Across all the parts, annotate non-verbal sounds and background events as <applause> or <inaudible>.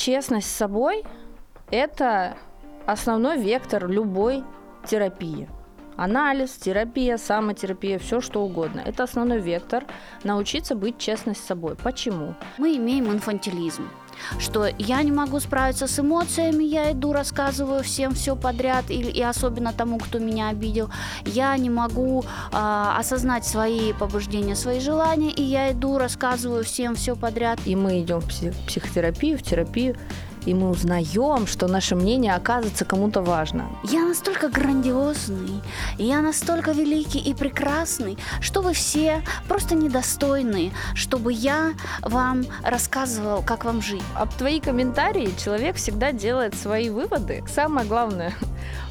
честность с собой – это основной вектор любой терапии. Анализ, терапия, самотерапия, все что угодно. Это основной вектор научиться быть честной с собой. Почему? Мы имеем инфантилизм что я не могу справиться с эмоциями, я иду, рассказываю всем все подряд, и, и особенно тому, кто меня обидел. Я не могу а, осознать свои побуждения, свои желания, и я иду, рассказываю всем все подряд. И мы идем в психотерапию, в терапию, и мы узнаем, что наше мнение оказывается кому-то важно. Я настолько грандиозный, я настолько великий и прекрасный, что вы все просто недостойны, чтобы я вам рассказывал, как вам жить. Об твои комментарии человек всегда делает свои выводы. Самое главное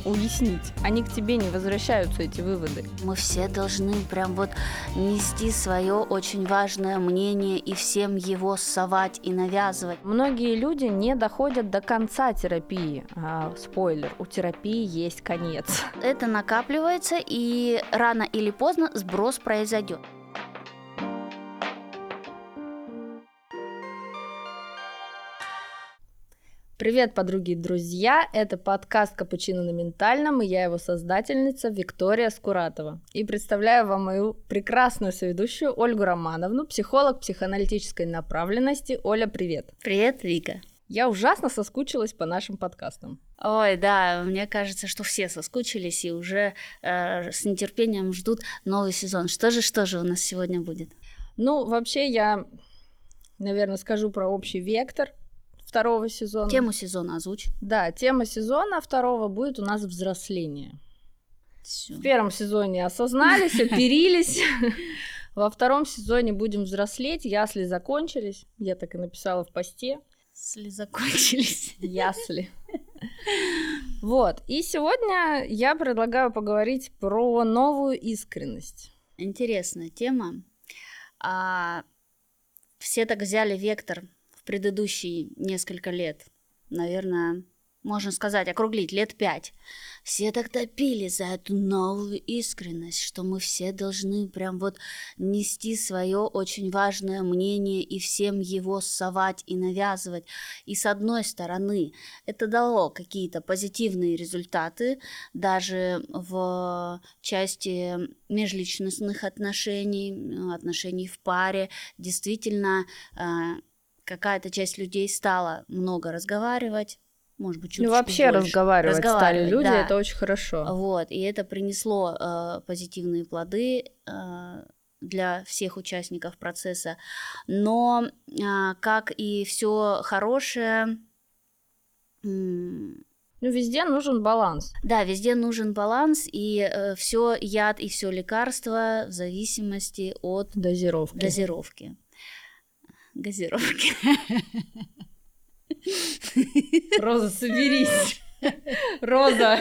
уяснить. Они к тебе не возвращаются, эти выводы. Мы все должны прям вот нести свое очень важное мнение и всем его совать и навязывать. Многие люди не доходят до конца терапии. А, спойлер, у терапии есть конец. Это накапливается, и рано или поздно сброс произойдет. Привет, подруги и друзья! Это подкаст «Капучино на ментальном» и я его создательница Виктория Скуратова. И представляю вам мою прекрасную соведущую Ольгу Романовну, психолог психоаналитической направленности. Оля, привет! Привет, Вика! Я ужасно соскучилась по нашим подкастам. Ой, да, мне кажется, что все соскучились и уже э, с нетерпением ждут новый сезон. Что же, что же у нас сегодня будет? Ну, вообще я, наверное, скажу про общий вектор второго сезона. Тему сезона озвучь. Да, тема сезона второго будет у нас взросление. Всё. В первом сезоне осознались, <laughs> оперились. Во втором сезоне будем взрослеть, ясли закончились. Я так и написала в посте. Ясли закончились. Ясли. Вот. И сегодня я предлагаю поговорить про новую искренность. Интересная тема. А, все так взяли вектор предыдущие несколько лет, наверное, можно сказать, округлить, лет пять. Все так топили за эту новую искренность, что мы все должны прям вот нести свое очень важное мнение и всем его совать и навязывать. И с одной стороны, это дало какие-то позитивные результаты, даже в части межличностных отношений, отношений в паре. Действительно, э, какая-то часть людей стала много разговаривать, может быть, чуть Ну, вообще больше. разговаривать, разговаривать стали люди, да. это очень хорошо. Вот, и это принесло э, позитивные плоды э, для всех участников процесса. Но, э, как и все хорошее, ну, везде нужен баланс. Да, везде нужен баланс, и э, все яд и все лекарство в зависимости от дозировки. дозировки газировки. Роза, соберись. Роза.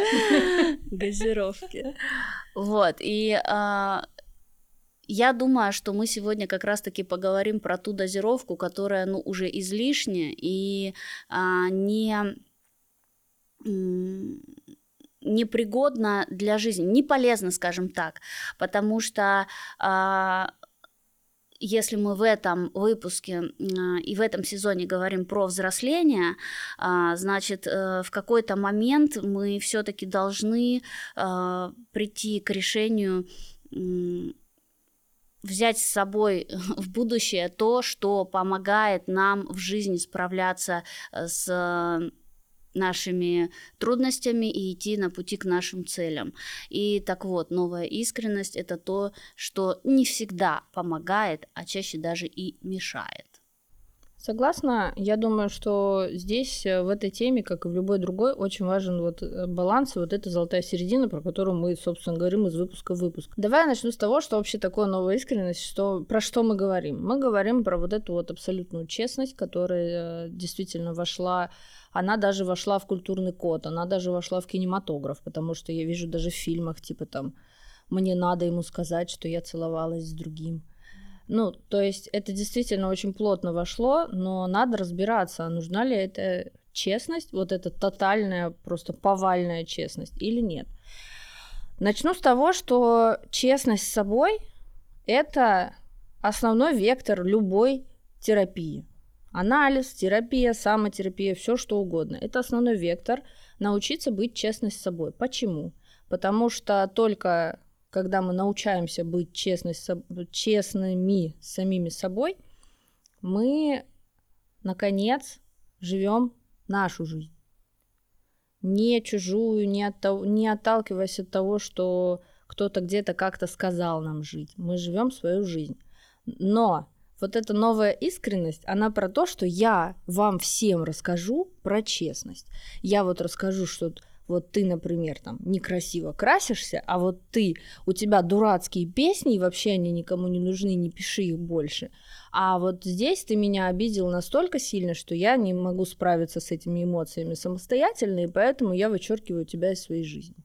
Газировки. Вот, и а, я думаю, что мы сегодня как раз-таки поговорим про ту дозировку, которая, ну, уже излишняя и а, не непригодна для жизни, не полезна, скажем так, потому что а, если мы в этом выпуске и в этом сезоне говорим про взросление, а, значит, э, в какой-то момент мы все-таки должны а, прийти к решению взять с собой <laughs> в будущее то, что помогает нам в жизни справляться с нашими трудностями и идти на пути к нашим целям. И так вот, новая искренность это то, что не всегда помогает, а чаще даже и мешает. Согласна. Я думаю, что здесь, э, в этой теме, как и в любой другой, очень важен вот э, баланс и вот эта золотая середина, про которую мы, собственно, говорим из выпуска в выпуск. Давай я начну с того, что вообще такое новая искренность, что, про что мы говорим. Мы говорим про вот эту вот абсолютную честность, которая э, действительно вошла она даже вошла в культурный код, она даже вошла в кинематограф, потому что я вижу даже в фильмах, типа там, мне надо ему сказать, что я целовалась с другим. Ну, то есть это действительно очень плотно вошло, но надо разбираться, нужна ли это честность, вот эта тотальная, просто повальная честность или нет. Начну с того, что честность с собой – это основной вектор любой терапии. Анализ, терапия, самотерапия, все что угодно. Это основной вектор научиться быть честной с собой. Почему? Потому что только когда мы научаемся быть честной, честными с самими собой, мы, наконец, живем нашу жизнь. Не чужую, не, от, не отталкиваясь от того, что кто-то где-то как-то сказал нам жить. Мы живем свою жизнь. Но вот эта новая искренность, она про то, что я вам всем расскажу про честность. Я вот расскажу, что вот ты, например, там некрасиво красишься, а вот ты, у тебя дурацкие песни, и вообще они никому не нужны, не пиши их больше. А вот здесь ты меня обидел настолько сильно, что я не могу справиться с этими эмоциями самостоятельно, и поэтому я вычеркиваю тебя из своей жизни.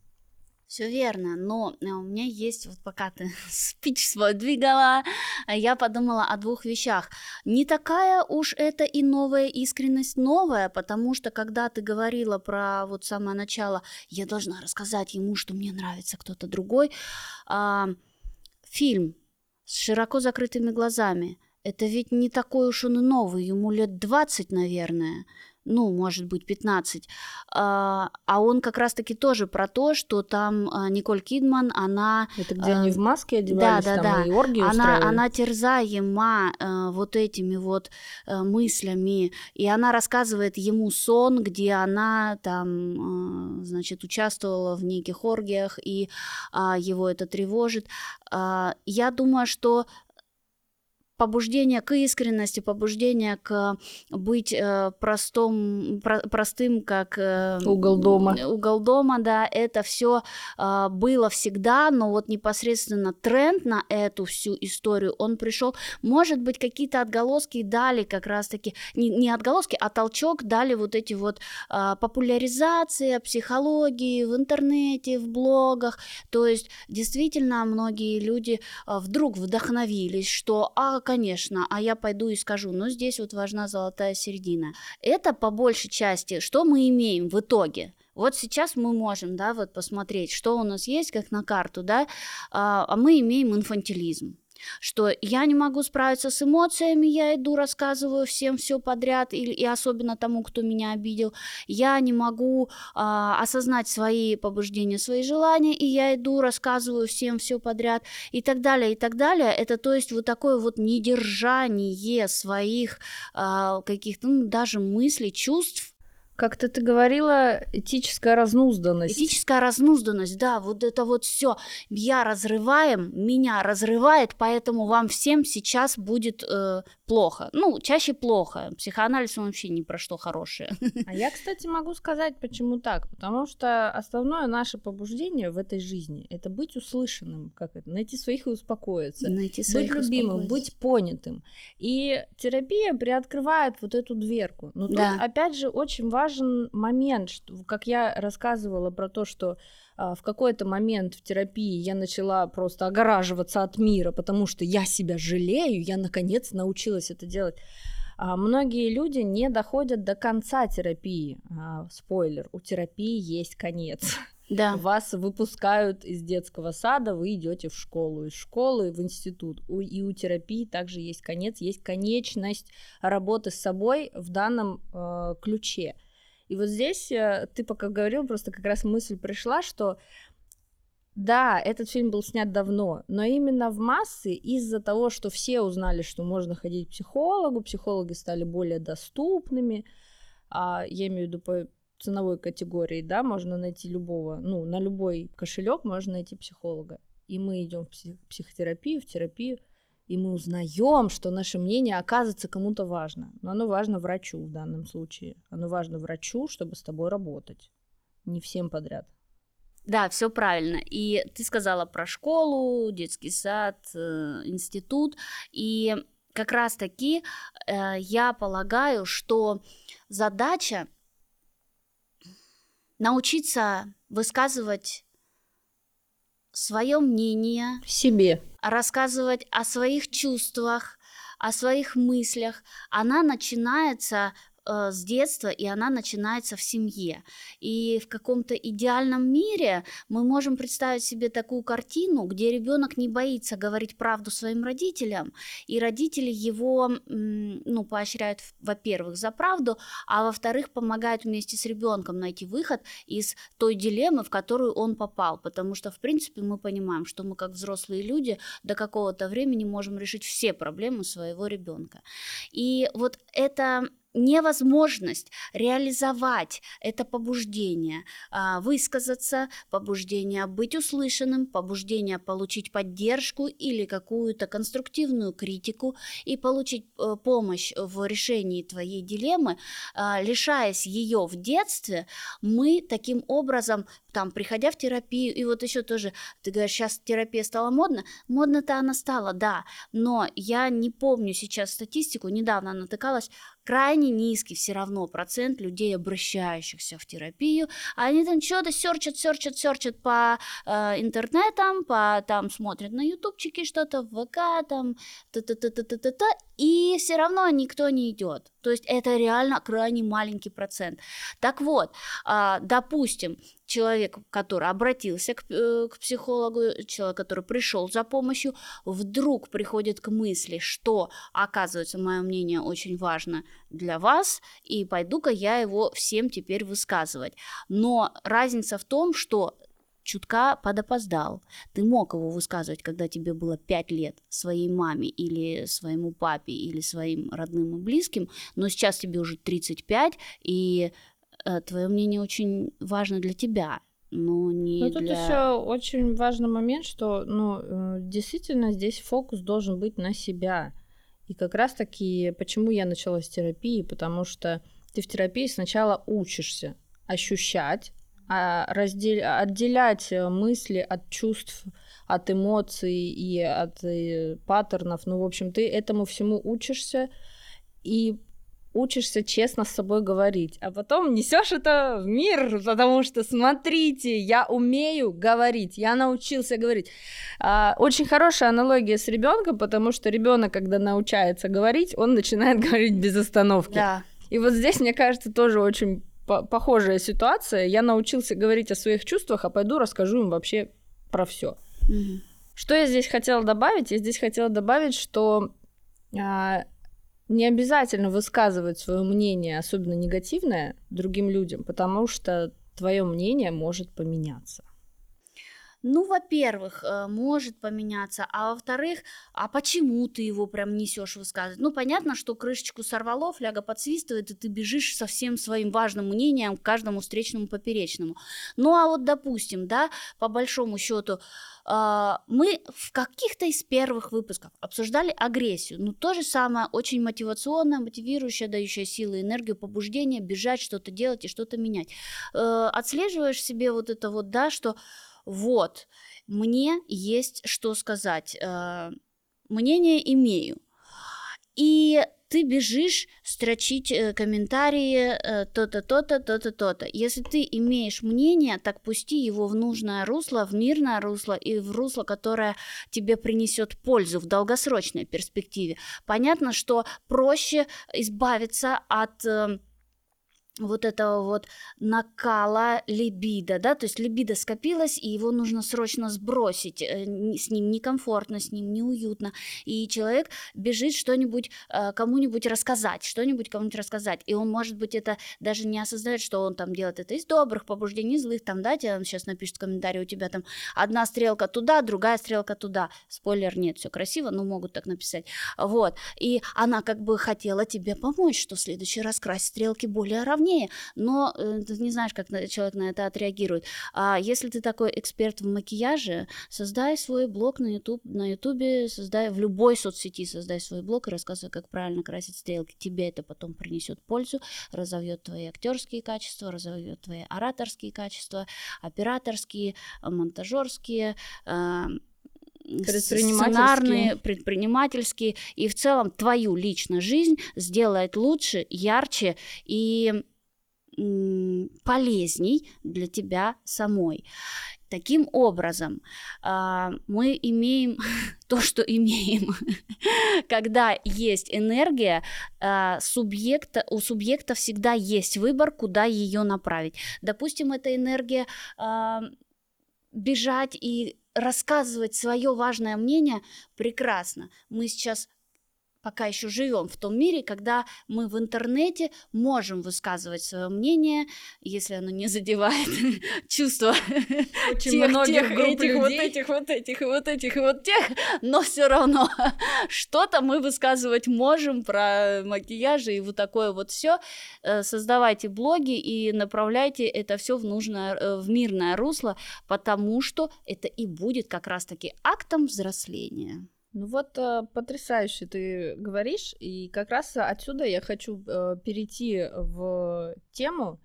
Все верно, но э, у меня есть, вот пока ты <laughs> спич свой двигала, э, я подумала о двух вещах. Не такая уж это и новая искренность новая, потому что когда ты говорила про вот самое начало, я должна рассказать ему, что мне нравится кто-то другой, а, фильм с широко закрытыми глазами, это ведь не такой уж он и новый, ему лет 20, наверное ну, может быть, 15. А, а он как раз-таки тоже про то, что там а, Николь Кидман, она... Это где а, они в маске одевались, да, да, там да. и оргии она, она терзаема а, вот этими вот а, мыслями, и она рассказывает ему сон, где она там, а, значит, участвовала в неких оргиях, и его это тревожит. Я думаю, что побуждение к искренности, побуждение к быть э, простом, про, простым, как э, угол дома. Угол дома, да, это все э, было всегда, но вот непосредственно тренд на эту всю историю, он пришел, может быть, какие-то отголоски дали как раз-таки, не, не отголоски, а толчок дали вот эти вот э, популяризация психологии в интернете, в блогах, то есть действительно многие люди э, вдруг вдохновились, что, а, конечно, а я пойду и скажу, но здесь вот важна золотая середина. Это по большей части, что мы имеем в итоге? Вот сейчас мы можем, да, вот посмотреть, что у нас есть, как на карту, да, а, а мы имеем инфантилизм что я не могу справиться с эмоциями, я иду, рассказываю всем все подряд, и, и особенно тому, кто меня обидел. Я не могу а, осознать свои побуждения, свои желания, и я иду, рассказываю всем все подряд, и так далее, и так далее. Это то есть вот такое вот недержание своих а, каких-то, ну, даже мыслей, чувств, как-то ты говорила, этическая разнузданность. Этическая разнузданность, да, вот это вот все. Я разрываем, меня разрывает, поэтому вам всем сейчас будет э, плохо. Ну, чаще плохо. Психоанализ он вообще ни про что хорошее. А я, кстати, могу сказать, почему так. Потому что основное наше побуждение в этой жизни это быть услышанным, как это, найти своих и успокоиться. Найти своих быть любимым, быть понятым. И терапия приоткрывает вот эту дверку. Но тут, да. опять же, очень важно важен момент, что, как я рассказывала про то, что а, в какой-то момент в терапии я начала просто огораживаться от мира, потому что я себя жалею, я наконец научилась это делать. А многие люди не доходят до конца терапии. А, спойлер, у терапии есть конец. Да. Вас выпускают из детского сада, вы идете в школу, из школы в институт. И у терапии также есть конец, есть конечность работы с собой в данном э, ключе. И вот здесь э, ты пока говорил, просто как раз мысль пришла, что да, этот фильм был снят давно, но именно в массы из-за того, что все узнали, что можно ходить к психологу, психологи стали более доступными, а, я имею в виду по ценовой категории, да, можно найти любого, ну, на любой кошелек можно найти психолога. И мы идем в псих- психотерапию, в терапию, и мы узнаем, что наше мнение оказывается кому-то важно. Но оно важно врачу в данном случае. Оно важно врачу, чтобы с тобой работать. Не всем подряд. Да, все правильно. И ты сказала про школу, детский сад, э, институт. И как раз-таки э, я полагаю, что задача научиться высказывать свое мнение. Себе. Рассказывать о своих чувствах, о своих мыслях. Она начинается э, с детства, и она начинается в семье. И в каком-то идеальном мире мы можем представить себе такую картину, где ребенок не боится говорить правду своим родителям, и родители его ну, поощряют, во-первых, за правду, а во-вторых, помогают вместе с ребенком найти выход из той дилеммы, в которую он попал. Потому что, в принципе, мы понимаем, что мы, как взрослые люди, до какого-то времени можем решить все проблемы своего ребенка. И вот это невозможность реализовать это побуждение, а, высказаться, побуждение быть услышанным, побуждение получить поддержку или какую-то конструктивную критику и получить э, помощь в решении твоей дилеммы, а, лишаясь ее в детстве, мы таким образом там, приходя в терапию, и вот еще тоже, ты говоришь, сейчас терапия стала модна, модно-то она стала, да, но я не помню сейчас статистику, недавно натыкалась, крайне низкий все равно процент людей, обращающихся в терапию. Они там что-то серчат, серчат, серчат по э, интернетам, по там смотрят на ютубчики что-то, в ВК там, та-та-та-та-та-та, и все равно никто не идет. То есть это реально крайне маленький процент. Так вот, э, допустим, человек, который обратился э, к психологу, человек, который пришел за помощью, вдруг приходит к мысли, что, оказывается, мое мнение очень важно для вас, и пойду-ка я его всем теперь высказывать. Но разница в том, что чутка подопоздал. Ты мог его высказывать, когда тебе было 5 лет, своей маме или своему папе или своим родным и близким, но сейчас тебе уже 35, и э, твое мнение очень важно для тебя, но не Ну, для... тут еще очень важный момент, что, ну, э, действительно, здесь фокус должен быть на себя. И как раз-таки, почему я начала с терапии, потому что ты в терапии сначала учишься ощущать, раздел... отделять э, мысли от чувств, от эмоций и от э, паттернов. Ну, в общем, ты этому всему учишься, и учишься честно с собой говорить, а потом несешь это в мир, потому что смотрите, я умею говорить, я научился говорить. А, очень хорошая аналогия с ребенком, потому что ребенок, когда научается говорить, он начинает <laughs> говорить без остановки. Да. И вот здесь, мне кажется, тоже очень похожая ситуация. Я научился говорить о своих чувствах, а пойду расскажу им вообще про все. Мгм. Что я здесь хотела добавить? Я здесь хотела добавить, что а, не обязательно высказывать свое мнение, особенно негативное, другим людям, потому что твое мнение может поменяться. Ну, во-первых, э, может поменяться, а во-вторых, а почему ты его прям несешь высказывать? Ну, понятно, что крышечку сорвало, фляга подсвистывает, и ты бежишь со всем своим важным мнением к каждому встречному поперечному. Ну, а вот, допустим, да, по большому счету, а, мы в каких-то из первых выпусков обсуждали агрессию. Ну, то же самое, очень мотивационное, мотивирующее, дающее силы, энергию, побуждение, бежать, что-то делать и что-то менять. Э, Отслеживаешь себе вот это вот, да, что вот, мне есть что сказать, э, мнение имею. И ты бежишь строчить э, комментарии э, то-то, то-то, то-то, то-то. Если ты имеешь мнение, так пусти его в нужное русло, в мирное русло и в русло, которое тебе принесет пользу в долгосрочной перспективе. Понятно, что проще избавиться от вот этого вот накала либидо, да, то есть либидо скопилось, и его нужно срочно сбросить, э, с ним некомфортно, с ним неуютно, и человек бежит что-нибудь э, кому-нибудь рассказать, что-нибудь кому-нибудь рассказать, и он, может быть, это даже не осознает, что он там делает это из добрых побуждений, злых, там, да, тебе он сейчас напишет в комментарии, у тебя там одна стрелка туда, другая стрелка туда, спойлер, нет, все красиво, но могут так написать, вот, и она как бы хотела тебе помочь, что в следующий раз красить стрелки более равно сложнее, но э, ты не знаешь, как человек на это отреагирует. А если ты такой эксперт в макияже, создай свой блог на YouTube, на YouTube, создай в любой соцсети, создай свой блог и рассказывай, как правильно красить стрелки. Тебе это потом принесет пользу, разовьет твои актерские качества, разовьет твои ораторские качества, операторские, монтажерские, э, сценарные, предпринимательские, и в целом твою личную жизнь сделает лучше, ярче и полезней для тебя самой. Таким образом, а, мы имеем <laughs> то, что имеем. <laughs> Когда есть энергия, а, субъекта, у субъекта всегда есть выбор, куда ее направить. Допустим, эта энергия а, бежать и рассказывать свое важное мнение прекрасно. Мы сейчас пока еще живем в том мире, когда мы в интернете можем высказывать свое мнение, если оно не задевает <laughs> чувства Очень тех, многих тех, групп этих, вот людей. этих, вот этих, вот этих, вот тех, но все равно <laughs> что-то мы высказывать можем про макияжи и вот такое вот все. Создавайте блоги и направляйте это все в нужное, э, в мирное русло, потому что это и будет как раз-таки актом взросления. Ну вот э, потрясающе ты говоришь, и как раз отсюда я хочу э, перейти в тему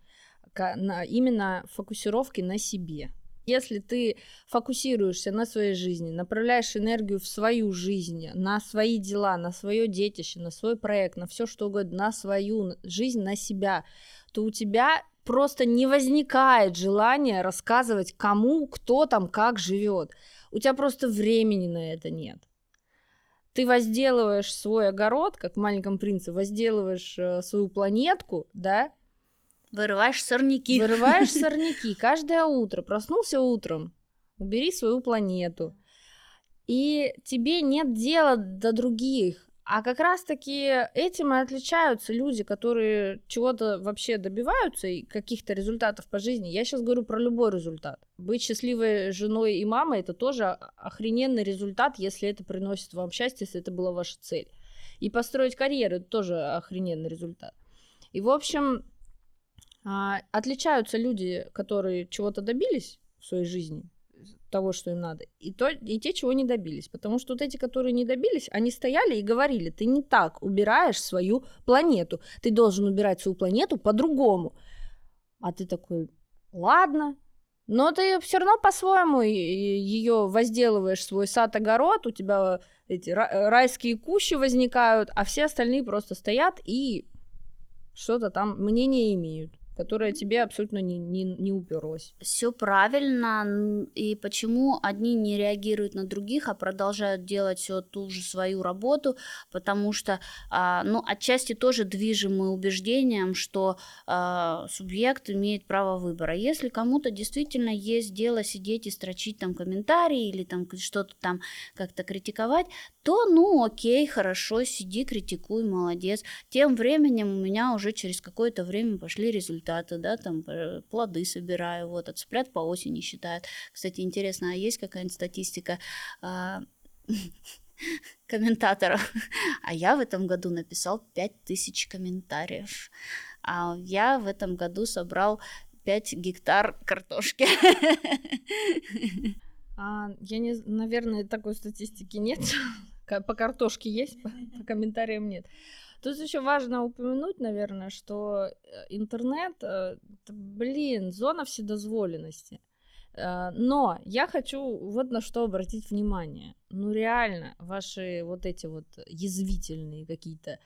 на, именно фокусировки на себе. Если ты фокусируешься на своей жизни, направляешь энергию в свою жизнь, на свои дела, на свое детище, на свой проект, на все что угодно, на свою жизнь, на себя, то у тебя просто не возникает желания рассказывать кому, кто там, как живет. У тебя просто времени на это нет ты возделываешь свой огород, как в маленьком принце, возделываешь э, свою планетку, да? Вырываешь сорняки. Вырываешь <laughs> сорняки каждое утро. Проснулся утром, убери свою планету. И тебе нет дела до других. А как раз-таки этим и отличаются люди, которые чего-то вообще добиваются и каких-то результатов по жизни. Я сейчас говорю про любой результат. Быть счастливой женой и мамой это тоже охрененный результат, если это приносит вам счастье, если это была ваша цель. И построить карьеру это тоже охрененный результат. И в общем, а, отличаются люди, которые чего-то добились в своей жизни, того, что им надо, и, то, и те, чего не добились. Потому что вот эти, которые не добились, они стояли и говорили, ты не так убираешь свою планету, ты должен убирать свою планету по-другому. А ты такой, ладно, но ты все равно по-своему ее возделываешь, свой сад-огород, у тебя эти райские кущи возникают, а все остальные просто стоят и что-то там мнение имеют которая тебе абсолютно не, не, не уперлась. Все правильно. И почему одни не реагируют на других, а продолжают делать все ту же свою работу? Потому что, а, ну, отчасти тоже движимы убеждением, что а, субъект имеет право выбора. Если кому-то действительно есть дело сидеть и строчить там комментарии или там что-то там как-то критиковать, то, ну, окей, хорошо, сиди, критикуй, молодец. Тем временем у меня уже через какое-то время пошли результаты результаты, да, там э, плоды собираю, вот, от цыплят по осени считают. Кстати, интересно, а есть какая-нибудь статистика а, <laughs> комментаторов? <laughs> А я в этом году написал 5000 комментариев, а я в этом году собрал 5 гектар картошки. А, я не, наверное, такой статистики нет. <laughs> По картошке есть, по комментариям нет. Тут еще важно упомянуть, наверное, что э, интернет, э, блин, зона вседозволенности. Э, но я хочу вот на что обратить внимание. Ну реально, ваши вот эти вот язвительные какие-то...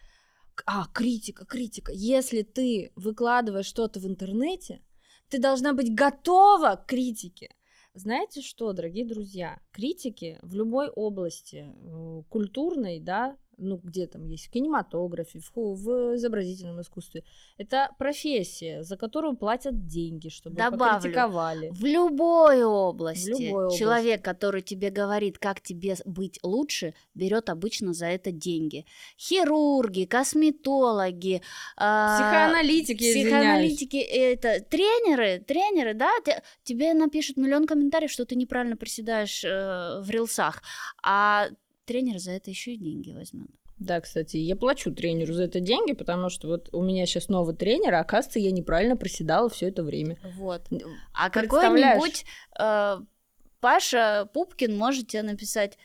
А, критика, критика. Если ты выкладываешь что-то в интернете, ты должна быть готова к критике. Знаете что, дорогие друзья, критики в любой области, культурной, да, ну, где там есть в кинематографе, в, в изобразительном искусстве. Это профессия, за которую платят деньги, чтобы Добавлю, покритиковали. В любой области. В любой области. Человек, который тебе говорит, как тебе быть лучше, берет обычно за это деньги. Хирурги, косметологи, а, психоаналитики, психоаналитики, это тренеры, тренеры, да, тебе напишут миллион комментариев, что ты неправильно приседаешь э, в рилсах, а тренер за это еще и деньги возьмет. Да, кстати, я плачу тренеру за это деньги, потому что вот у меня сейчас новый тренер, а оказывается, я неправильно приседала все это время. Вот. А какой-нибудь э, Паша Пупкин может тебе написать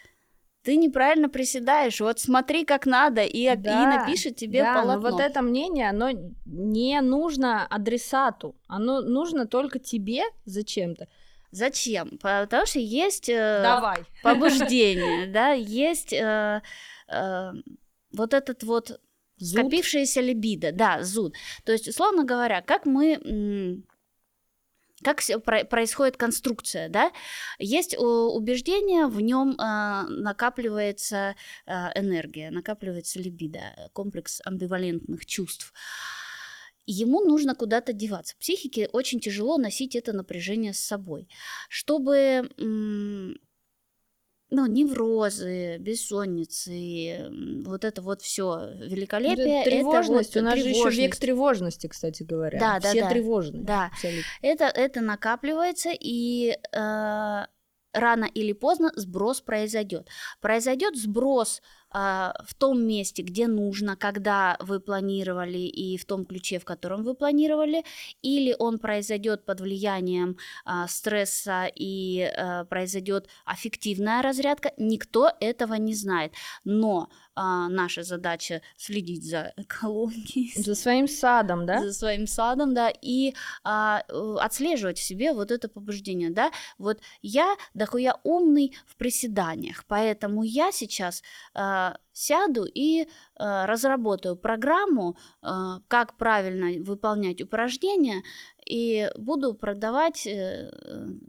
ты неправильно приседаешь, вот смотри, как надо, и, да, и напишет тебе да, полотно. Но вот это мнение, оно не нужно адресату, оно нужно только тебе зачем-то. Зачем? Потому что есть э, Давай. <laughs> побуждение, да, есть э, э, вот этот вот зуд. скопившаяся либидо, да, зуд. То есть, условно говоря, как мы как происходит конструкция, да? Есть убеждение, в нем э, накапливается э, энергия, накапливается либидо, комплекс амбивалентных чувств. Ему нужно куда-то деваться. Психике очень тяжело носить это напряжение с собой. Чтобы ну, неврозы, бессонницы, вот это вот все великолепие. Тревожность. Это вот У нас тревожность. же еще век тревожности, кстати говоря. Да, да, все да. тревожные. Да. Это, это накапливается, и э, рано или поздно сброс произойдет. Произойдет сброс в том месте, где нужно, когда вы планировали и в том ключе, в котором вы планировали, или он произойдет под влиянием а, стресса и а, произойдет аффективная разрядка, никто этого не знает. Но а, наша задача следить за <laughs> экологией. За своим садом, да? За своим садом, да, и а, отслеживать в себе вот это побуждение, да. Вот я дохуя умный в приседаниях, поэтому я сейчас а, сяду и э, разработаю программу, э, как правильно выполнять упражнения, и буду продавать э,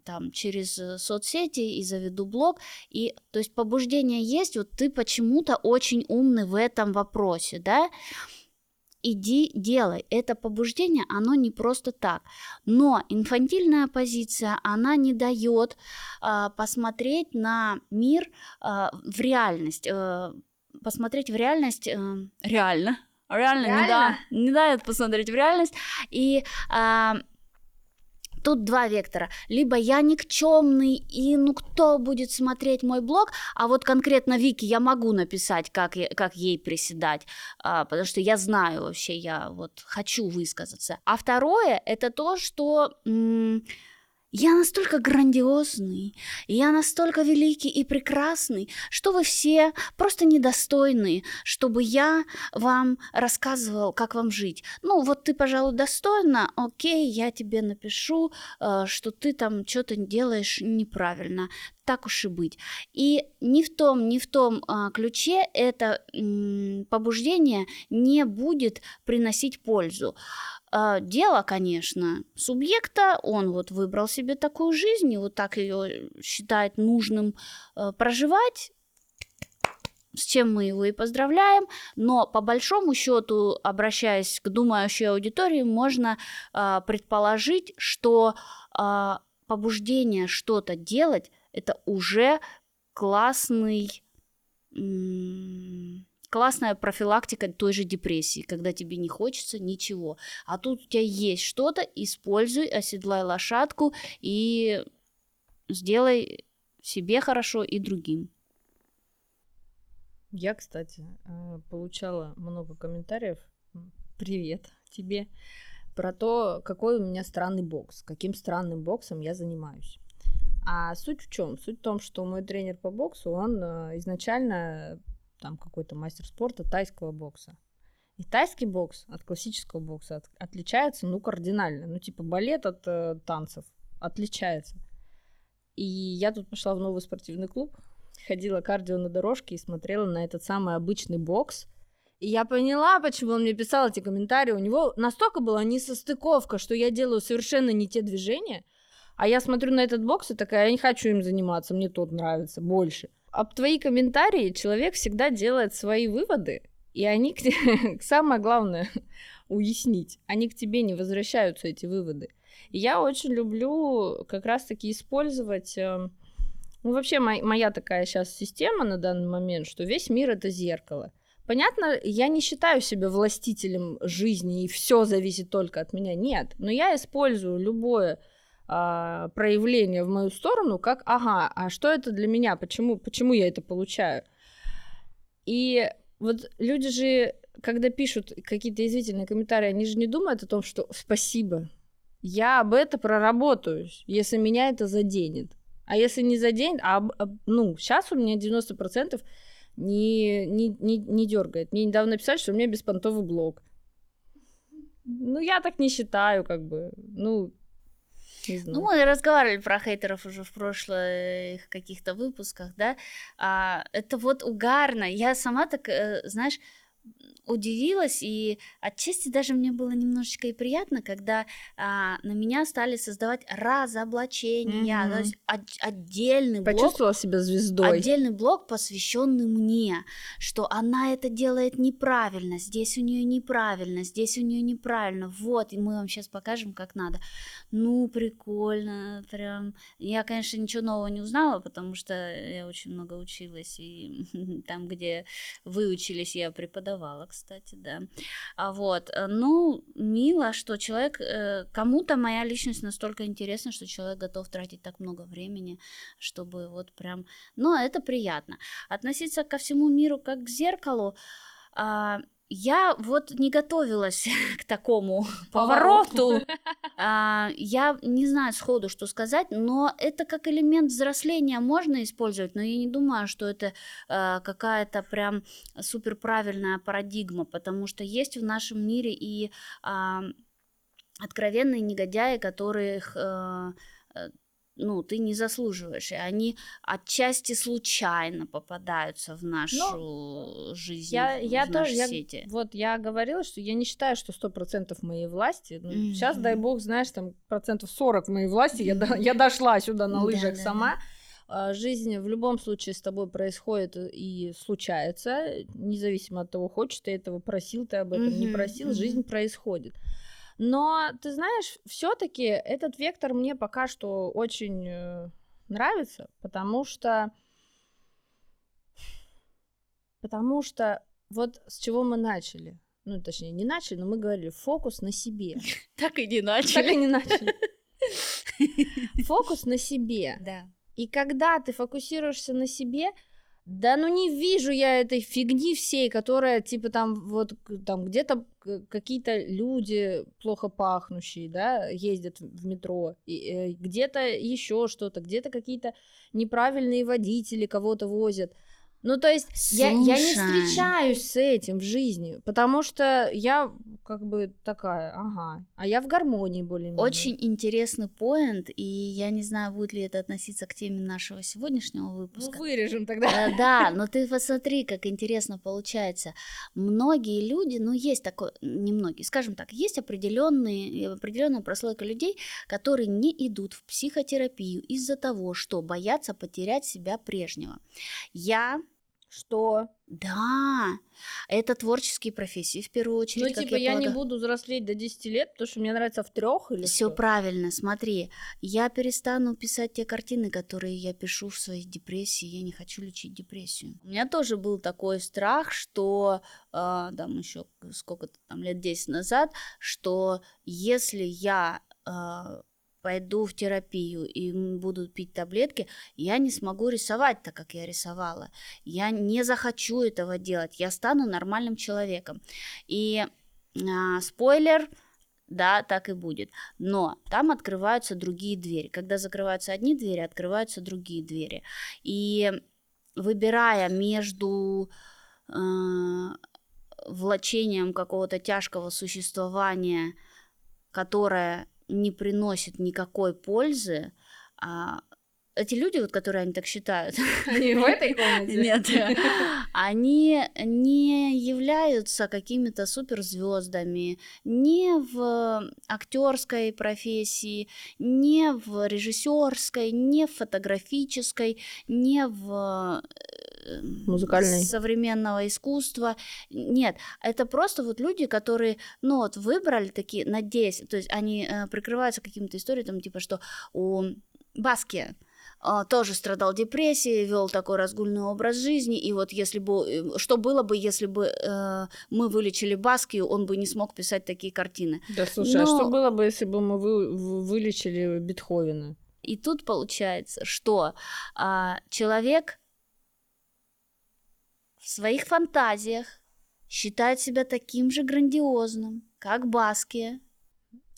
там через соцсети и заведу блог. И то есть побуждение есть, вот ты почему-то очень умный в этом вопросе, да? иди делай. Это побуждение, оно не просто так. Но инфантильная позиция, она не дает э, посмотреть на мир э, в реальность, э, посмотреть в реальность э, реально. Реально, реально? Не, да, не дает посмотреть в реальность. И э, тут два вектора. Либо я никчемный, и ну кто будет смотреть мой блог, а вот конкретно Вики я могу написать, как, я, как ей приседать, а, потому что я знаю вообще, я вот хочу высказаться. А второе, это то, что... М- я настолько грандиозный, я настолько великий и прекрасный, что вы все просто недостойны, чтобы я вам рассказывал, как вам жить. Ну, вот ты, пожалуй, достойна, окей, я тебе напишу, э, что ты там что-то делаешь неправильно. Так уж и быть. И ни в том, ни в том а, ключе это побуждение не будет приносить пользу. А, дело, конечно, субъекта, он вот выбрал себе такую жизнь и вот так ее считает нужным э, проживать, с чем мы его и поздравляем, но по большому счету, обращаясь к думающей аудитории, можно э, предположить, что э, побуждение что-то делать это уже классный классная профилактика той же депрессии, когда тебе не хочется ничего. А тут у тебя есть что-то, используй, оседлай лошадку и сделай себе хорошо и другим. Я, кстати, э, получала много комментариев. Привет тебе. Про то, какой у меня странный бокс, каким странным боксом я занимаюсь. А суть в чем? Суть в том, что мой тренер по боксу, он э, изначально там какой-то мастер спорта тайского бокса. И тайский бокс от классического бокса от, отличается, ну, кардинально. Ну, типа балет от э, танцев отличается. И я тут пошла в новый спортивный клуб, ходила кардио на дорожке и смотрела на этот самый обычный бокс. И я поняла, почему он мне писал эти комментарии. У него настолько была несостыковка, что я делаю совершенно не те движения. А я смотрю на этот бокс и такая, я не хочу им заниматься, мне тот нравится больше об твои комментарии человек всегда делает свои выводы, и они, к <laughs> самое главное, уяснить, они к тебе не возвращаются, эти выводы. И я очень люблю как раз-таки использовать... Эм, ну, вообще, моя, моя такая сейчас система на данный момент, что весь мир это зеркало. Понятно, я не считаю себя властителем жизни, и все зависит только от меня. Нет. Но я использую любое а, проявление в мою сторону, как, ага, а что это для меня, почему, почему я это получаю? И вот люди же, когда пишут какие-то язвительные комментарии, они же не думают о том, что спасибо, я об этом проработаюсь, если меня это заденет. А если не заденет, а, ну, сейчас у меня 90% не, не, не, не дергает. Мне недавно написали, что у меня беспонтовый блог. Ну, я так не считаю, как бы. Ну, ну, мы разговаривали про хейтеров уже в прошлых каких-то выпусках, да. А, это вот угарно. Я сама так, э, знаешь, удивилась, и отчасти даже мне было немножечко и приятно, когда а, на меня стали создавать разоблачения, Мгм. то есть от- отдельный блок Почувствовала себя звездой. Отдельный блок, посвященный мне, что она это делает неправильно, здесь у нее неправильно, здесь у нее неправильно. Вот, и мы вам сейчас покажем, как надо. Ну, прикольно, прям. Я, конечно, ничего нового не узнала, потому что я очень много училась, и <laughs> там, где вы учились, я преподавала, кстати, да. А вот, э, ну, мило, что человек, э, кому-то моя личность настолько интересна, что человек готов тратить так много времени, чтобы вот прям но это приятно. Относиться ко всему миру как к зеркалу, а, я вот не готовилась <laughs> к такому повороту. <laughs> А, я не знаю сходу, что сказать, но это как элемент взросления можно использовать, но я не думаю, что это а, какая-то прям супер правильная парадигма, потому что есть в нашем мире и а, откровенные негодяи, которых э, ну, ты не заслуживаешь, и они отчасти случайно попадаются в нашу жизнь, Ну, я- в я в тоже- наши я-. Вот я говорила, что я не считаю, что сто процентов моей власти. Сейчас, Мгм. дай бог, знаешь, там процентов 40 моей власти. Я, до- я дошла сюда на лыжах Да-да-да. сама. А, Жизнь в любом случае с тобой происходит и случается, независимо от того, хочешь ты этого, просил ты об этом, не Мгм, просил, мгм. жизнь происходит. Но ты знаешь, все-таки этот вектор мне пока что очень э, нравится, потому что потому что вот с чего мы начали. Ну, точнее, не начали, но мы говорили фокус на себе. Так и не Так и не начали. <laughs> Фокус на себе. Да. И когда ты фокусируешься на себе, да ну не вижу я этой фигни всей, которая типа там вот там где-то какие-то люди плохо пахнущие, да, ездят в в метро, и, э, где-то еще что-то, где-то какие-то неправильные водители кого-то возят. Ну, то есть я, я не встречаюсь с этим в жизни, потому что я как бы такая, ага, а я в гармонии более-менее. Очень интересный поинт, и я не знаю, будет ли это относиться к теме нашего сегодняшнего Ну, выпуска. вырежем тогда. Э, Да, но ты посмотри, как интересно получается. Многие люди, ну есть такое, не многие, скажем так, есть определенные, определенная прослойка людей, которые не идут в психотерапию из-за того, что боятся потерять себя прежнего. Я, Что? да, это творческие профессии в первую очередь. Ну, как типа, я, не полагаю. буду взрослеть до 10 лет, потому что мне нравится в трех или Все правильно, смотри, я перестану писать те картины, которые я пишу в своей депрессии, я не хочу лечить депрессию. У меня тоже был такой страх, что, а, там еще сколько-то там лет 10 назад, что если я а, пойду в терапию и м, буду пить таблетки, я не смогу рисовать так, как я рисовала. Я не захочу этого делать, я стану нормальным человеком. И а, спойлер, да, так и будет. Но там открываются другие двери. Когда закрываются одни двери, открываются другие двери. И выбирая между э, влачением какого-то тяжкого существования, которое не приносит никакой пользы, а эти люди, вот, которые они так считают, <laughs> Они в этой комнате? нет, <laughs> они не являются какими-то суперзвездами ни в актерской профессии, ни в режиссерской, ни в фотографической, ни в э, Музыкальной. современного искусства. Нет, это просто вот люди, которые, ну вот, выбрали такие, надеясь, то есть они э, прикрываются какими-то историями, там, типа, что у Баски а, тоже страдал депрессией, вел такой разгульный образ жизни, и вот если бы, э, что было бы, если бы э, мы вылечили Баскию, он бы не смог писать такие картины. Да слушай, а Но- что было бы, если бы мы вы- вы- вылечили Бетховена? И тут получается, что а, человек своих фантазиях считает себя таким же грандиозным, как Баския.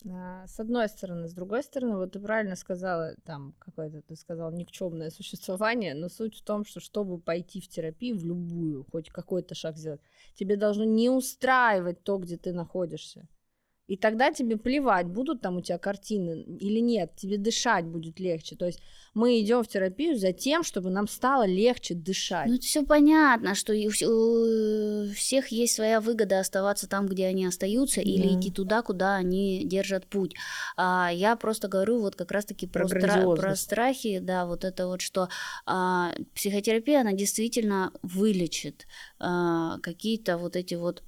А, С одной стороны, с другой стороны, вот ты правильно сказала, там какое-то ты сказал никчемное существование, но суть в том, что чтобы пойти в терапию, в любую, хоть какой-то шаг сделать, тебе должно не устраивать то, где ты находишься. И тогда тебе плевать, будут там у тебя картины или нет, тебе дышать будет легче. То есть мы идем в терапию за тем, чтобы нам стало легче дышать. Ну, это все понятно, что у всех есть своя выгода оставаться там, где они остаются, да. или идти туда, куда они держат путь. А, я просто говорю вот как раз-таки про, про, стра- про страхи, да, вот это вот, что а, психотерапия, она действительно вылечит а, какие-то вот эти вот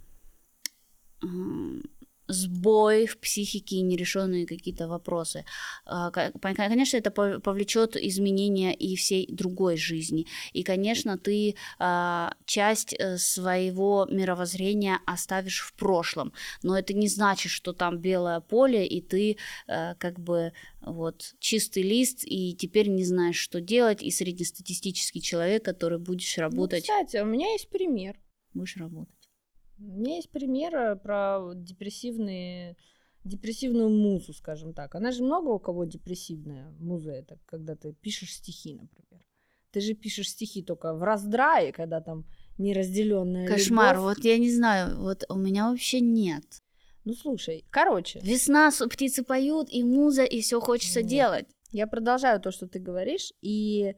сбой в психике и нерешенные какие-то вопросы. А, конечно, это повлечет изменения и всей другой жизни. И, конечно, ты а, часть э, своего мировоззрения оставишь в прошлом. Но это не значит, что там белое поле, и ты э, как бы вот чистый лист, и теперь не знаешь, что делать, и среднестатистический человек, который будешь ну, работать. Ну, кстати, у меня есть пример. Будешь работать. У меня есть пример про депрессивные депрессивную музу, скажем так. Она же много у кого депрессивная муза, это когда ты пишешь стихи, например. Ты же пишешь стихи только в раздрае, когда там неразделенная Кошмар, любовь. вот я не знаю, вот у меня вообще нет. Ну слушай, короче. Весна, птицы поют, и муза, и все хочется вот. делать. Я продолжаю то, что ты говоришь, и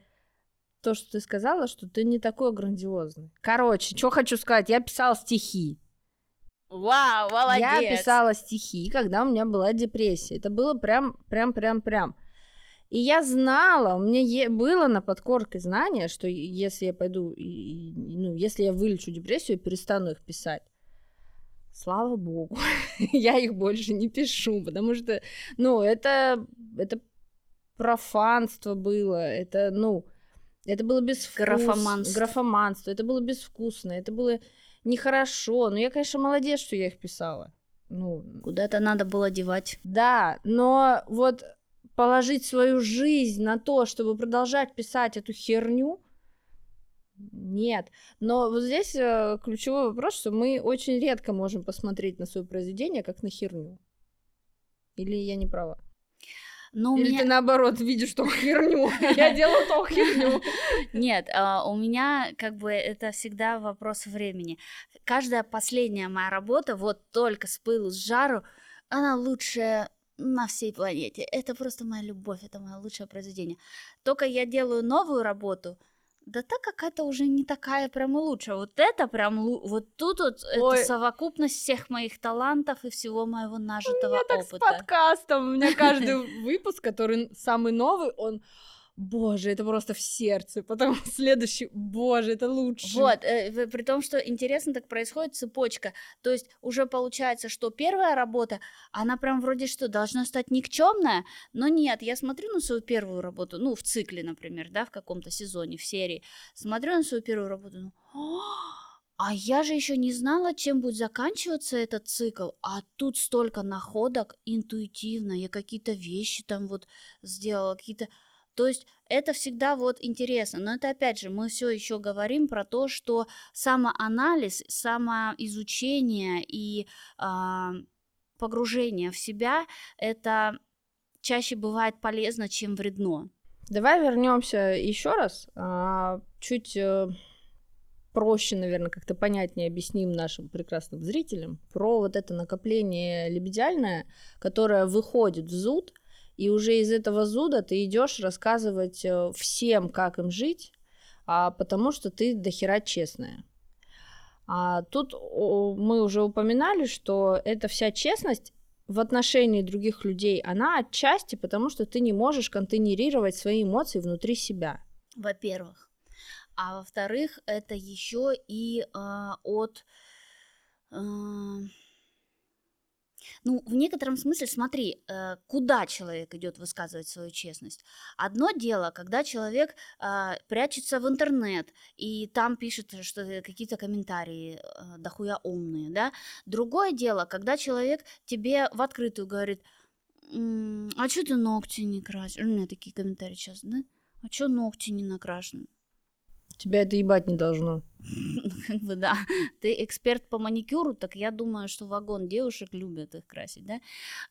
то, что ты сказала, что ты не такой грандиозный. Короче, что хочу сказать, я писала стихи. Вау, молодец! Я писала стихи, когда у меня была депрессия. Это было прям, прям, прям, прям. И я знала, у меня е- было на подкорке знание, что если я пойду, и, ну, если я вылечу депрессию, перестану их писать. Слава богу, <laughs> я их больше не пишу, потому что, ну, это, это профанство было, это, ну, это было безвкусно. Графоманство. Графоманство. Это было безвкусно. Это было нехорошо. Но я, конечно, молодец, что я их писала. Ну, Куда-то надо было девать. Да, но вот положить свою жизнь на то, чтобы продолжать писать эту херню, нет. Но вот здесь э, ключевой вопрос, что мы очень редко можем посмотреть на свое произведение как на херню. Или я не права? Ну, Или меня... ты наоборот видишь то <laughs> херню, я делаю то херню. <laughs> Нет, а, у меня как бы это всегда вопрос времени. Каждая последняя моя работа, вот только с пылу, с жару, она лучшая на всей планете. Это просто моя любовь, это мое лучшее произведение. Только я делаю новую работу, да так какая-то уже не такая прям и лучшая. Вот это прям, вот тут вот Ой. это совокупность всех моих талантов и всего моего нажитого у меня опыта. Так с подкастом, у меня каждый <laughs> выпуск, который самый новый, он боже, это просто в сердце, потом <laughs> следующий, боже, это лучше. Вот, э, при том, что интересно так происходит цепочка, то есть уже получается, что первая работа, она прям вроде что, должна стать никчемная, но нет, я смотрю на свою первую работу, ну, в цикле, например, да, в каком-то сезоне, в серии, смотрю на свою первую работу, ну, а я же еще не знала, чем будет заканчиваться этот цикл, а тут столько находок интуитивно, я какие-то вещи там вот сделала, какие-то то есть это всегда вот интересно. Но это опять же, мы все еще говорим про то, что самоанализ, самоизучение и э, погружение в себя это чаще бывает полезно, чем вредно. Давай вернемся еще раз, а, чуть э, проще, наверное, как-то понятнее объясним нашим прекрасным зрителям про вот это накопление лебедяльное, которое выходит в зуд – и уже из этого зуда ты идешь рассказывать э, всем, как им жить, а потому что ты дохера честная. А тут мы уже упоминали, что эта вся честность в отношении других людей, она отчасти потому, что ты не можешь контейнерировать свои эмоции внутри себя. Во-первых. А во-вторых, это еще и э, от... Э ну, в некотором смысле, смотри, э, куда человек идет высказывать свою честность. Одно дело, когда человек э, прячется в интернет и там пишет что какие-то комментарии э, дохуя умные, да. Другое дело, когда человек тебе в открытую говорит, а что ты ногти не красишь? У меня такие комментарии сейчас, да? А что ногти не накрашены? Тебя это ебать не должно. <laughs> как бы да, ты эксперт по маникюру, так я думаю, что вагон девушек любят их красить, да.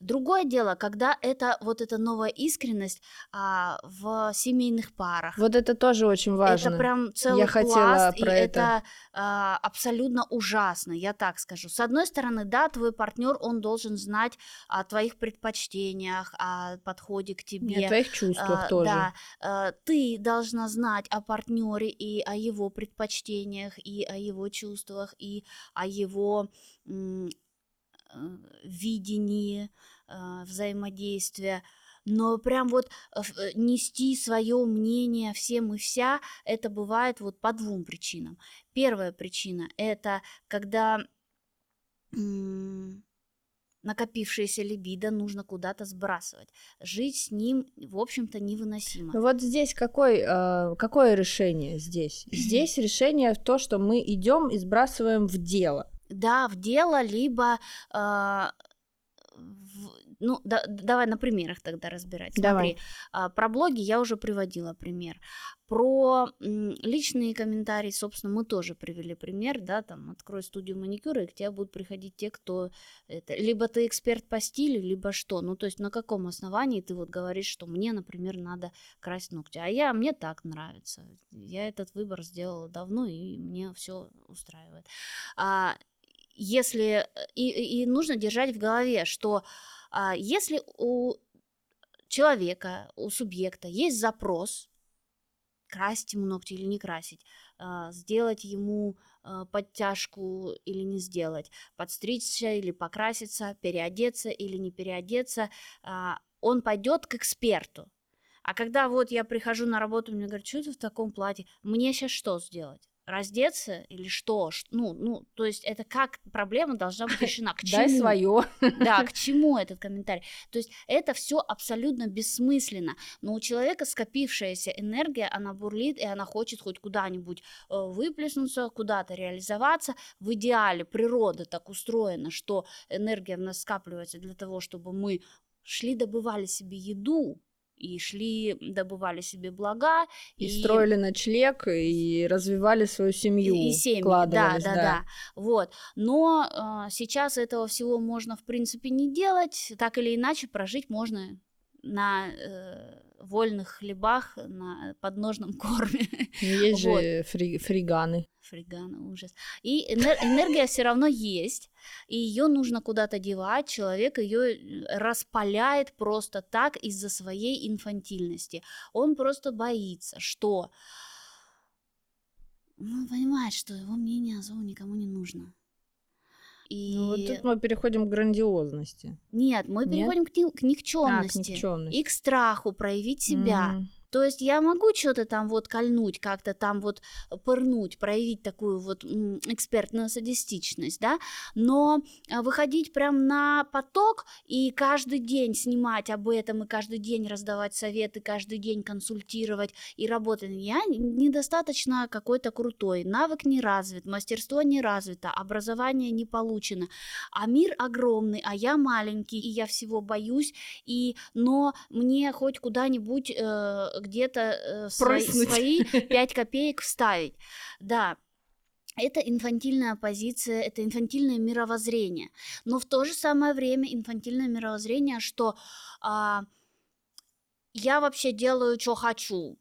Другое дело, когда это вот эта новая искренность а, в семейных парах. Вот это тоже очень важно. Это прям целый я пласт, хотела и про это. это а, абсолютно ужасно, я так скажу. С одной стороны, да, твой партнер, он должен знать о твоих предпочтениях, о подходе к И тебе. о твоих чувствах А, тоже. Да, а, ты должна знать о партнере и о его предпочтениях, и о его чувствах, и о его э, видении э, взаимодействия. Но прям вот э, нести свое мнение всем и вся, это бывает вот по двум причинам. Первая причина это когда накопившееся либидо нужно куда-то сбрасывать. Жить с ним, в общем-то, невыносимо. Ну Вот здесь какой, э, какое решение здесь? Здесь решение в то, что мы идем и сбрасываем в дело. Да, в дело, либо... а, в- ну, да- давай на примерах тогда разбирать. Давай. Смотри, а, про блоги я уже приводила пример. Про личные комментарии, собственно, мы тоже привели пример, да, там, открой студию маникюра, и к тебе будут приходить те, кто это, либо ты эксперт по стилю, либо что, ну, то есть на каком основании ты вот говоришь, что мне, например, надо красить ногти, а я, мне так нравится, я этот выбор сделала давно, и мне все устраивает. А, если и, и нужно держать в голове, что а, если у человека, у субъекта есть запрос красить ему ногти или не красить, а, сделать ему а, подтяжку или не сделать, подстричься или покраситься, переодеться или не переодеться, а, он пойдет к эксперту. А когда вот я прихожу на работу, мне говорят, что ты в таком платье? Мне сейчас что сделать? Раздеться или что? Ну, ну, то есть это как проблема должна быть решена? К Дай чему? свое. Да, к <laughs> чему этот комментарий? То есть это все абсолютно бессмысленно. Но у человека скопившаяся энергия, она бурлит, и она хочет хоть куда-нибудь э, выплеснуться, куда-то реализоваться. В идеале природа так устроена, что энергия в нас скапливается для того, чтобы мы шли добывали себе еду, и шли добывали себе блага, И строили ночлег, и развивали свою семью. и, и семьи, да, вкладывались, да, да, Вот. Но а, сейчас этого всего можно, в принципе, не делать. Так или иначе, прожить можно на э, вольных хлебах, на подножном <laughs> корме. Ну, Есть же фри- фриганы. Фригана, ужас. И энер- энергия все равно есть, и ее нужно куда-то девать. Человек ее распаляет просто так из-за своей инфантильности. Он просто боится, что ну, понимает, что его мнение особо никому не нужно. И Ну, вот тут мы переходим к грандиозности. нет, мы Нет? переходим к, ни- к А, никчемности к никчемности. и к страху проявить себя. М. То есть я могу что-то там вот кольнуть, как-то там вот пырнуть, проявить такую вот экспертную садистичность, да, но а, выходить прям на поток и каждый день снимать об этом, и каждый день раздавать советы, каждый день консультировать и работать, я недостаточно какой-то крутой, навык не развит, мастерство не развито, образование не получено, а мир огромный, а я маленький, и я всего боюсь, и, но мне хоть куда-нибудь э, где-то э, свои, свои <laughs> 5 копеек вставить. Да, это инфантильная позиция, это инфантильное мировоззрение. Но в то же самое время инфантильное мировоззрение, что а, я вообще делаю, что хочу.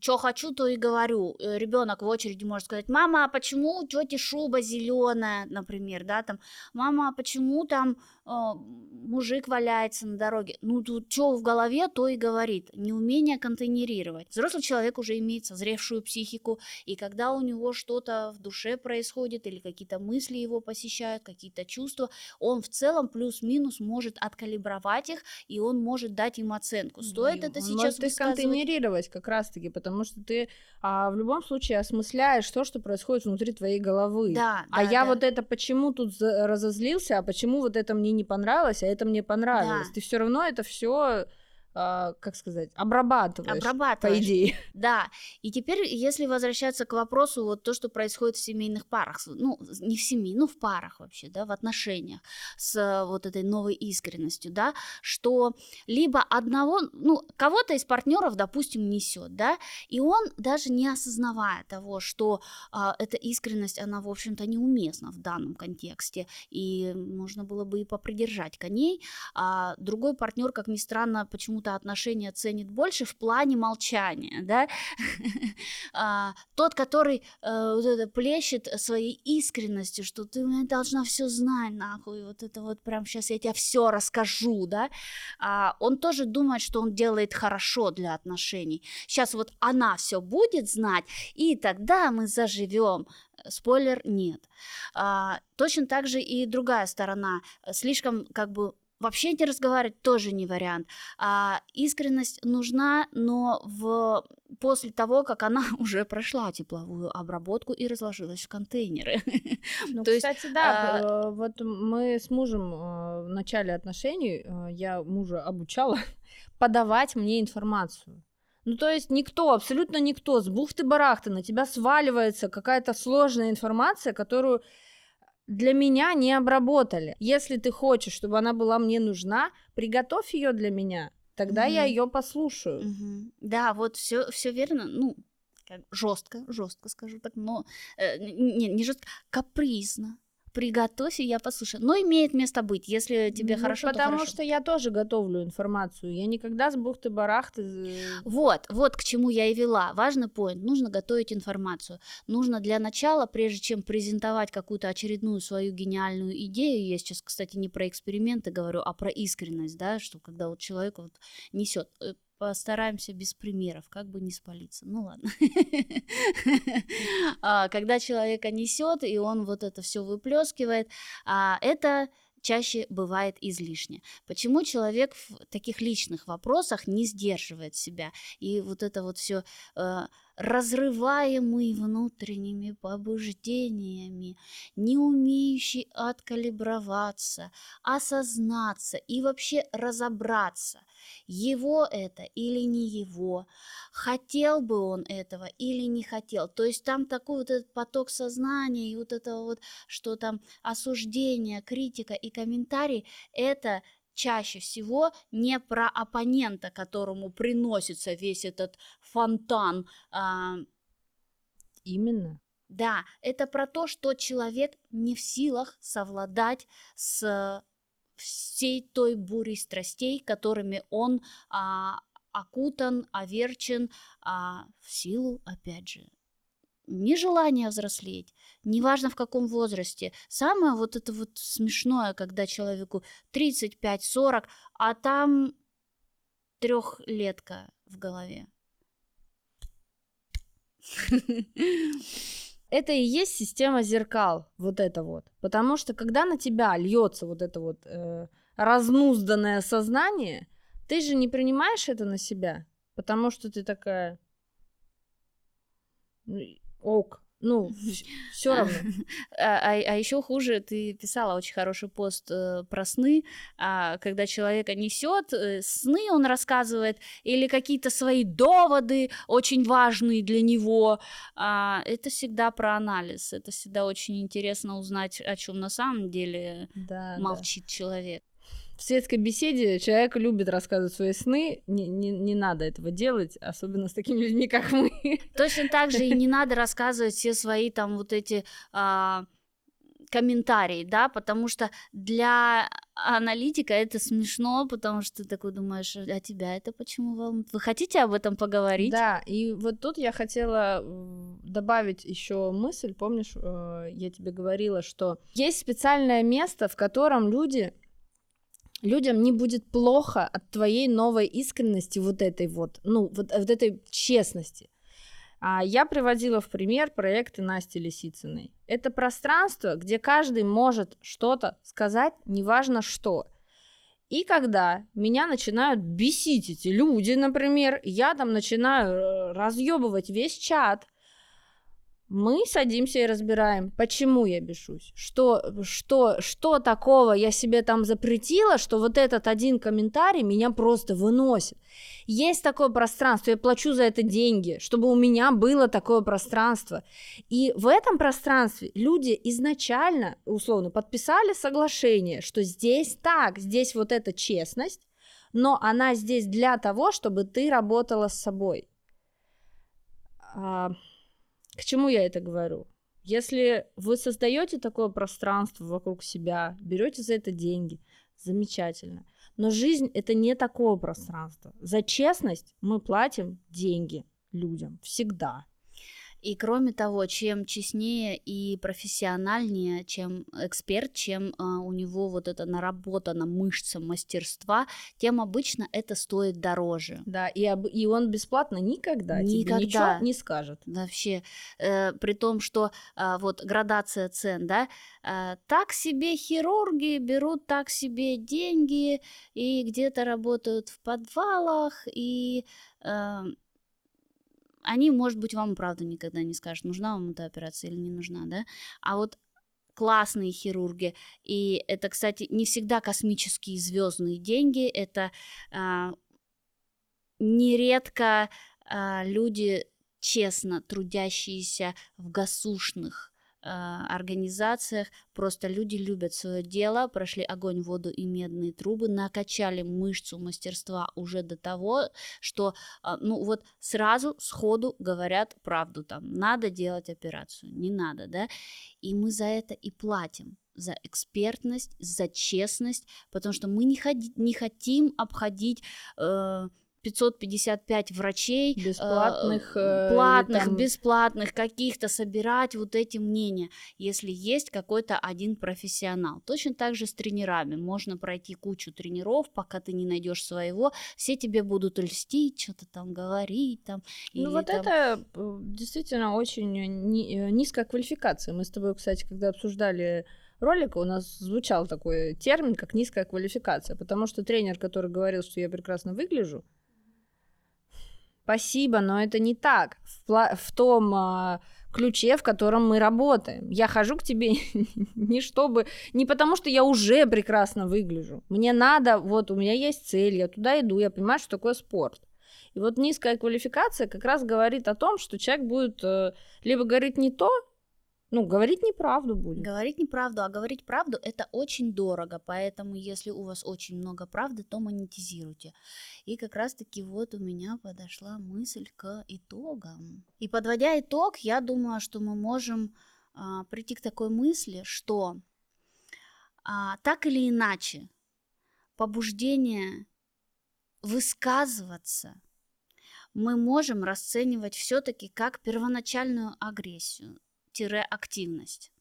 Что хочу, то и говорю. Ребенок в очереди может сказать, мама, а почему у тети шуба зеленая, например, да, там, мама, а почему там э, мужик валяется на дороге? Ну, тут что в голове, то и говорит. Неумение контейнерировать. Взрослый человек уже имеет созревшую психику, и когда у него что-то в душе происходит, или какие-то мысли его посещают, какие-то чувства, он в целом плюс-минус может откалибровать их, и он может дать им оценку. Стоит И это он сейчас может их высказывать? контейнерировать как раз-таки, потому что ты а, в любом случае осмысляешь то, что происходит внутри твоей головы. Да, А да, я да. вот это почему тут разозлился, а почему вот это мне не понравилось, а это мне понравилось. Да. Ты все равно это все как сказать, обрабатываешь, Обрабатываешь. по идее. <laughs> Да, и теперь, если возвращаться к вопросу, вот то, что происходит в семейных парах, ну, не в семье, ну, в парах вообще, да, в отношениях с э, вот этой новой искренностью, да, что либо одного, ну, кого-то из партнеров, допустим, несет, да, и он даже не осознавая того, что а, эта искренность, она, в общем-то, неуместна в данном контексте, и можно было бы и попридержать коней, а другой партнер, как ни странно, почему-то отношения ценит больше в плане молчания, да, <laughs> А, тот, который э, вот это плещет своей искренностью, что ты должна все знать, нахуй, вот это вот прям сейчас я тебе все расскажу, да, а, он тоже думает, что он делает хорошо для отношений. Сейчас вот она все будет знать, и тогда мы заживем. Спойлер, нет. А, точно так же и другая сторона. Слишком как бы вообще не разговаривать тоже не вариант. А, искренность нужна, но в после того, как она <laughs> уже прошла тепловую обработку и разложилась в контейнеры. <laughs> Ну, То есть, кстати, да, э, вот мы с мужем э, в начале отношений, э, я мужа обучала <laughs> подавать мне информацию. Ну, то есть никто, абсолютно никто с бухты-барахты на тебя сваливается какая-то сложная информация, которую для меня не обработали. Если ты хочешь, чтобы она была мне нужна, приготовь ее для меня, тогда я Мгм. ее послушаю. Мгм. Да, вот все, все верно. Ну, жестко, жестко скажу так, но э, не, не жестко, капризно. Приготовь, и я послушаю. Но имеет место быть, если тебе Ну, хорошо, то потому хорошо. что я тоже готовлю информацию. Я никогда с бухты-барахты... э, Вот, вот к чему я и вела. Важный поинт. Нужно готовить информацию. Нужно для начала, прежде чем презентовать какую-то очередную свою гениальную идею, я сейчас, кстати, не про эксперименты говорю, а про искренность, да, что когда вот человек вот несет. Э, Постараемся без примеров, как бы не спалиться. Ну ладно. <laughs> А, Когда человека несет, и он вот это все выплескивает, а, это чаще бывает излишне. Почему человек в таких личных вопросах не сдерживает себя? И вот это вот все разрываемый внутренними побуждениями, не умеющий откалиброваться, осознаться и вообще разобраться, его это или не его, хотел бы он этого или не хотел. То есть там такой вот этот поток сознания и вот это вот, что там осуждение, критика и комментарий, это чаще всего не про оппонента, которому приносится весь этот фонтан. а, Именно. да, это про то, что человек не в силах совладать с всей той бурей страстей, которыми он а, окутан, оверчен а, в силу, опять же, нежелания взрослеть, неважно в каком возрасте. Самое вот это вот смешное, когда человеку 35-40, а там трехлетка в голове. <laughs> Это и есть система зеркал, вот это вот. Потому что когда на тебя льется вот это вот э, разнузданное сознание, ты же не принимаешь это на себя, потому что ты такая, ну, ок, ну, <laughs> все равно. А, а, еще хуже, ты писала очень хороший пост э, про сны, а, когда человека несет, э, сны он рассказывает, или какие-то свои доводы очень важные для него. А, это всегда про анализ. Это всегда очень интересно узнать, о чем на самом деле Да, да. молчит человек. В светской беседе человек любит рассказывать свои сны, не, не, не надо этого делать, особенно с такими людьми, как мы. <laughs> Точно так же и не надо рассказывать все свои там вот эти а, комментарии, да, потому что для аналитика это смешно, потому что ты такой думаешь, а тебя это почему волнует? Вы хотите об этом поговорить? Да, и вот тут я хотела добавить еще мысль. Помнишь, э, я тебе говорила, что есть специальное место, в котором люди людям не будет плохо от твоей новой искренности, вот этой вот, ну, вот, вот этой честности. А я приводила в пример проекты Насти Лисицыной. Это пространство, где каждый может что-то сказать, неважно что. И когда меня начинают бесить эти люди, например, я там начинаю разъебывать весь чат, мы садимся и разбираем, почему я бешусь, что, что, что такого я себе там запретила, что вот этот один комментарий меня просто выносит. Есть такое пространство, я плачу за это деньги, чтобы у меня было такое пространство. И в этом пространстве люди изначально, условно, подписали соглашение, что здесь так, здесь вот эта честность, но она здесь для того, чтобы ты работала с собой. К чему я это говорю? Если вы создаете такое пространство вокруг себя, берете за это деньги, замечательно. Но жизнь это не такое пространство. За честность мы платим деньги людям всегда. И кроме того, чем честнее и профессиональнее, чем эксперт, чем э, у него вот это наработана мышца мастерства, тем обычно это стоит дороже. Да, и, об, и он бесплатно никогда, никогда. тебе ничего не скажет. Вообще, э, при том, что э, вот градация цен, да, э, так себе хирурги берут так себе деньги и где-то работают в подвалах и э, они, может быть, вам правда никогда не скажут, нужна вам эта операция или не нужна, да, а вот классные хирурги. И это, кстати, не всегда космические звездные деньги, это а, нередко а, люди честно трудящиеся в гасушных организациях. Просто люди любят свое дело, прошли огонь, воду и медные трубы, накачали мышцу мастерства уже до того, что, а, ну вот сразу сходу говорят правду там, надо делать операцию, не надо, да, и мы за это и платим за экспертность, за честность, потому что мы не, ходи, не хотим обходить э, 555 врачей бесплатных, э, платных, там... бесплатных каких-то собирать вот эти мнения, если есть какой-то один профессионал. Точно так же с тренерами. Можно пройти кучу тренеров, пока ты не найдешь своего, все тебе будут льстить, что-то там говорить. Там, ну вот там... это э, действительно очень ни- э, низкая квалификация. Мы с тобой, кстати, когда обсуждали ролика у нас звучал такой термин, как низкая квалификация, потому что тренер, который говорил, что я прекрасно выгляжу, Спасибо, но это не так. В, в том э, ключе, в котором мы работаем. Я хожу к тебе <laughs> не чтобы, не потому что я уже прекрасно выгляжу. Мне надо, вот у меня есть цель, я туда иду, я понимаю, что такое спорт. И вот низкая квалификация как раз говорит о том, что человек будет э, либо говорить не то, ну, говорить неправду будет. Говорить неправду, а говорить правду это очень дорого, поэтому если у вас очень много правды, то монетизируйте. И как раз-таки вот у меня подошла мысль к итогам. И подводя итог, я думаю, что мы можем а, прийти к такой мысли, что а, так или иначе побуждение высказываться мы можем расценивать все-таки как первоначальную агрессию активность.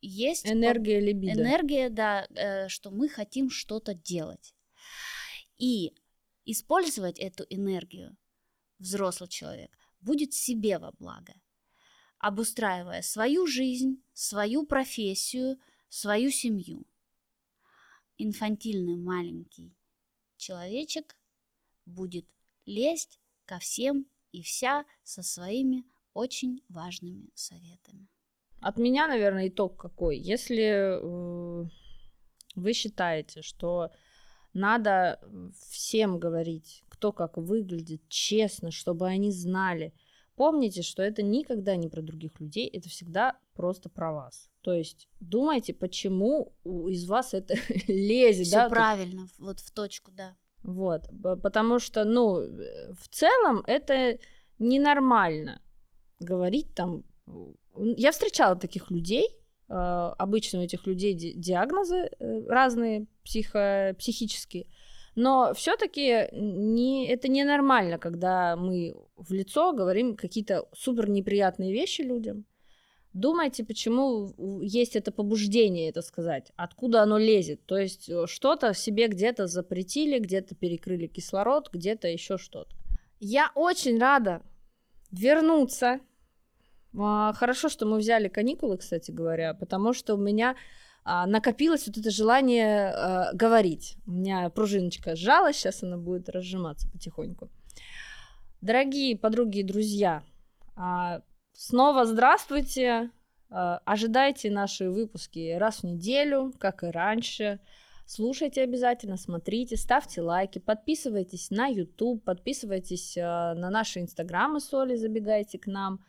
Есть энергия либидо. Энергия, да, э, что мы хотим что-то делать. И использовать эту энергию взрослый человек будет себе во благо, обустраивая свою жизнь, свою профессию, свою семью. Инфантильный маленький человечек будет лезть ко всем и вся со своими очень важными советами. От меня, наверное, итог какой. Если э, вы считаете, что надо всем говорить, кто как выглядит, честно, чтобы они знали, помните, что это никогда не про других людей, это всегда просто про вас. То есть думайте, почему из вас это <laughs> лезет. Все да, правильно, тут... вот в точку, да. Вот, потому что, ну, в целом это ненормально говорить там... Я встречала таких людей, а, обычно у этих людей диагнозы э, разные психо, психические, но все-таки не, это ненормально, когда мы в лицо говорим какие-то супер неприятные вещи людям. Думайте, почему есть это побуждение это сказать, откуда оно лезет. То есть э, что-то себе где-то запретили, где-то перекрыли кислород, где-то еще что-то. Я очень рада вернуться а, хорошо, что мы взяли каникулы, кстати говоря, потому что у меня а, накопилось вот это желание а, говорить. У меня пружиночка сжалась, сейчас она будет разжиматься потихоньку. Дорогие подруги и друзья, снова здравствуйте. Ожидайте наши выпуски раз в неделю, как и раньше. Слушайте обязательно, смотрите, ставьте лайки, подписывайтесь на YouTube, подписывайтесь э, на наши инстаграмы Соли, забегайте к нам.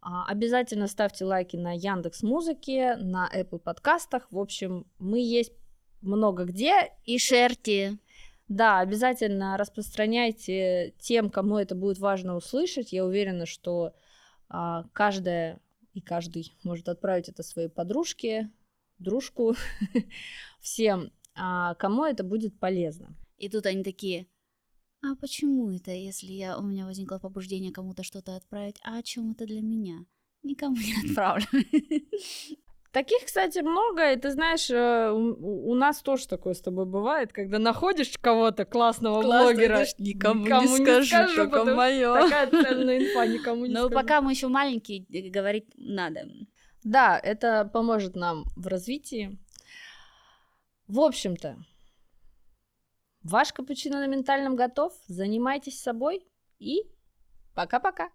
А, обязательно ставьте лайки на Яндекс Музыке, на Apple подкастах. В общем, мы есть много где. И шерьте. Да, обязательно распространяйте тем, кому это будет важно услышать. Я уверена, что а, каждая и каждый может отправить это своей подружке, дружку, <laughs> всем, а, кому это будет полезно. И тут они такие, а почему это, если я, у меня возникло побуждение кому-то что-то отправить, а о чем это для меня? Никому не отправлю. <laughs> Таких, кстати, много, и ты знаешь, э, у, у нас тоже такое с тобой бывает, когда находишь кого-то классного Классно, блогера, никому, никому не скажу, не скажу только мое. Такая ценная <laughs> инфа, никому не Но скажу. пока мы еще маленькие, говорить надо. Да, это поможет нам в развитии. В общем-то, ваш капучино на ментальном готов. Занимайтесь собой и пока-пока.